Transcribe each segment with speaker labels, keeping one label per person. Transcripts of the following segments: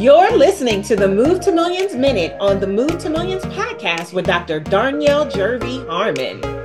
Speaker 1: You're listening to the Move to Millions Minute on the Move to Millions podcast with Dr. Darnyelle Jervey Harmon.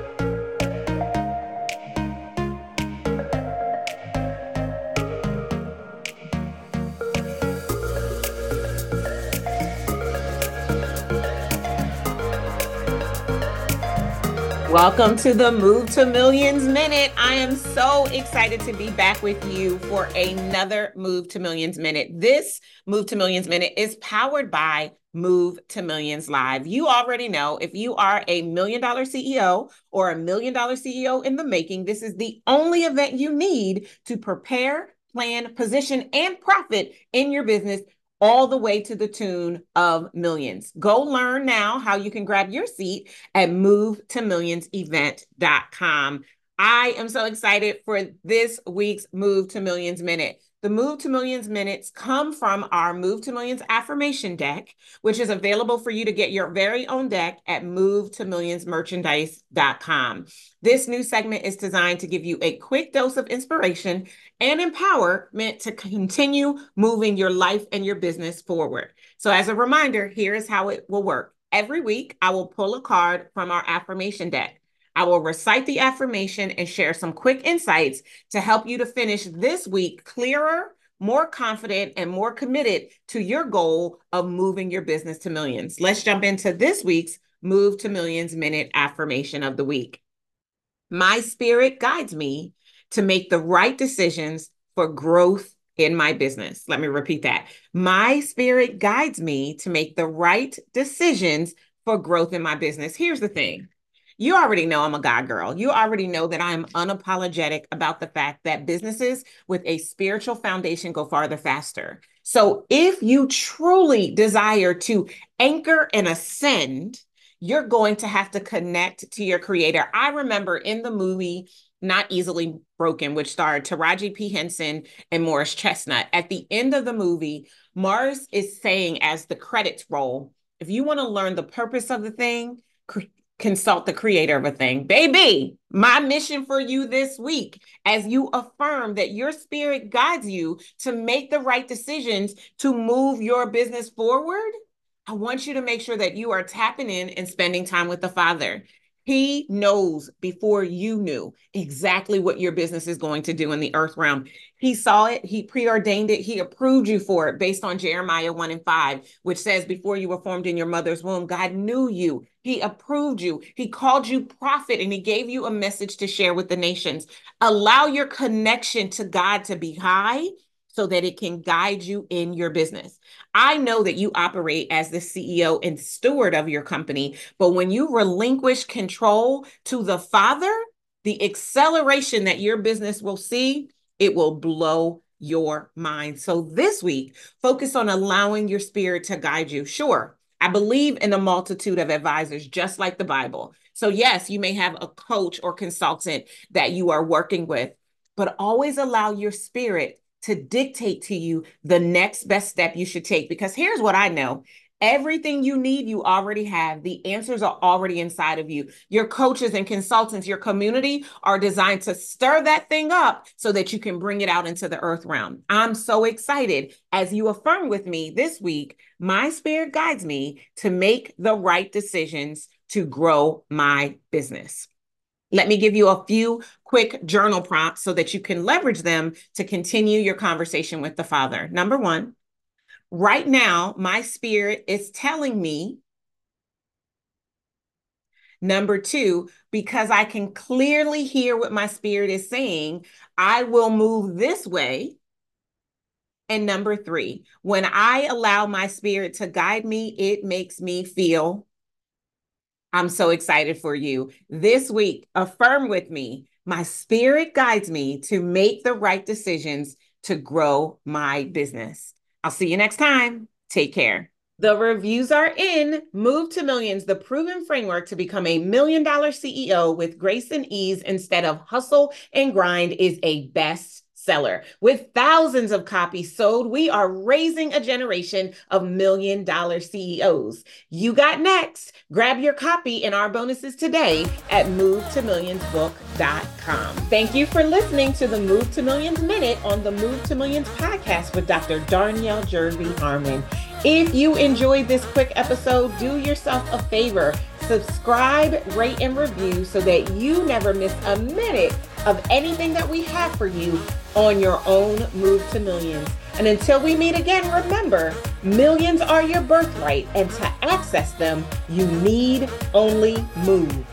Speaker 1: Welcome to the Move to Millions Minute. I am so excited to be back with you for another Move to Millions Minute. This Move to Millions Minute is powered by Move to Millions Live. You already know if you are a million dollar CEO or a million dollar CEO in the making, this is the only event you need to prepare, plan, position, and profit in your business all the way to the tune of millions. Go learn now how you can grab your seat at movetomillionsevent.com. I am so excited for this week's Move to Millions Minute. The Move to Millions minutes come from our Move to Millions affirmation deck, which is available for you to get your very own deck at movetomillionsmerchandise.com. This new segment is designed to give you a quick dose of inspiration and empowerment meant to continue moving your life and your business forward. So, as a reminder, here is how it will work. Every week, I will pull a card from our affirmation deck. I will recite the affirmation and share some quick insights to help you to finish this week clearer, more confident, and more committed to your goal of moving your business to millions. Let's jump into this week's Move to Millions Minute Affirmation of the Week. My spirit guides me to make the right decisions for growth in my business. Let me repeat that. My spirit guides me to make the right decisions for growth in my business. Here's the thing you already know I'm a God girl. You already know that I am unapologetic about the fact that businesses with a spiritual foundation go farther faster. So if you truly desire to anchor and ascend, you're going to have to connect to your creator. I remember in the movie Not Easily Broken, which starred Taraji P. Henson and Morris Chestnut, at the end of the movie, Mars is saying as the credits roll, if you want to learn the purpose of the thing, consult the creator of a thing. Baby, my mission for you this week, as you affirm that your spirit guides you to make the right decisions to move your business forward, I want you to make sure that you are tapping in and spending time with the Father. He knows before you knew exactly what your business is going to do in the earth realm. He saw it, he preordained it, he approved you for it based on Jeremiah 1 and 5, which says, Before you were formed in your mother's womb, God knew you. He approved you. He called you prophet and he gave you a message to share with the nations. Allow your connection to God to be high so that it can guide you in your business. I know that you operate as the CEO and steward of your company, but when you relinquish control to the Father, the acceleration that your business will see, it will blow your mind. So this week, focus on allowing your spirit to guide you. Sure, I believe in a multitude of advisors, just like the Bible. So, yes, you may have a coach or consultant that you are working with, but always allow your spirit to dictate to you the next best step you should take. Because here's what I know everything you need, you already have. The answers are already inside of you. Your coaches and consultants, your community are designed to stir that thing up so that you can bring it out into the earth realm. I'm so excited as you affirm with me this week. My spirit guides me to make the right decisions to grow my business. Let me give you a few quick journal prompts so that you can leverage them to continue your conversation with the Father. Number one, right now, my spirit is telling me. Number two, because I can clearly hear what my spirit is saying, I will move this way. And number three, when I allow my spirit to guide me, it makes me feel I'm so excited for you. This week, affirm with me. My spirit guides me to make the right decisions to grow my business. I'll see you next time. Take care. The reviews are in. Move to Millions, the proven framework to become a million dollar CEO with grace and ease instead of hustle and grind, is a best bestseller. With thousands of copies sold, we are raising a generation of million dollar CEOs. You got next. Grab your copy and our bonuses today at movetomillionsbook.com. Thank you for listening to the Move to Millions Minute on the Move to Millions podcast with Dr. Darnyelle Jervey Harmon. If you enjoyed this quick episode, do yourself a favor subscribe, rate, and review so that you never miss a minute of anything that we have for you on your own move to millions. And until we meet again, remember millions are your birthright, and to access them, you need only move.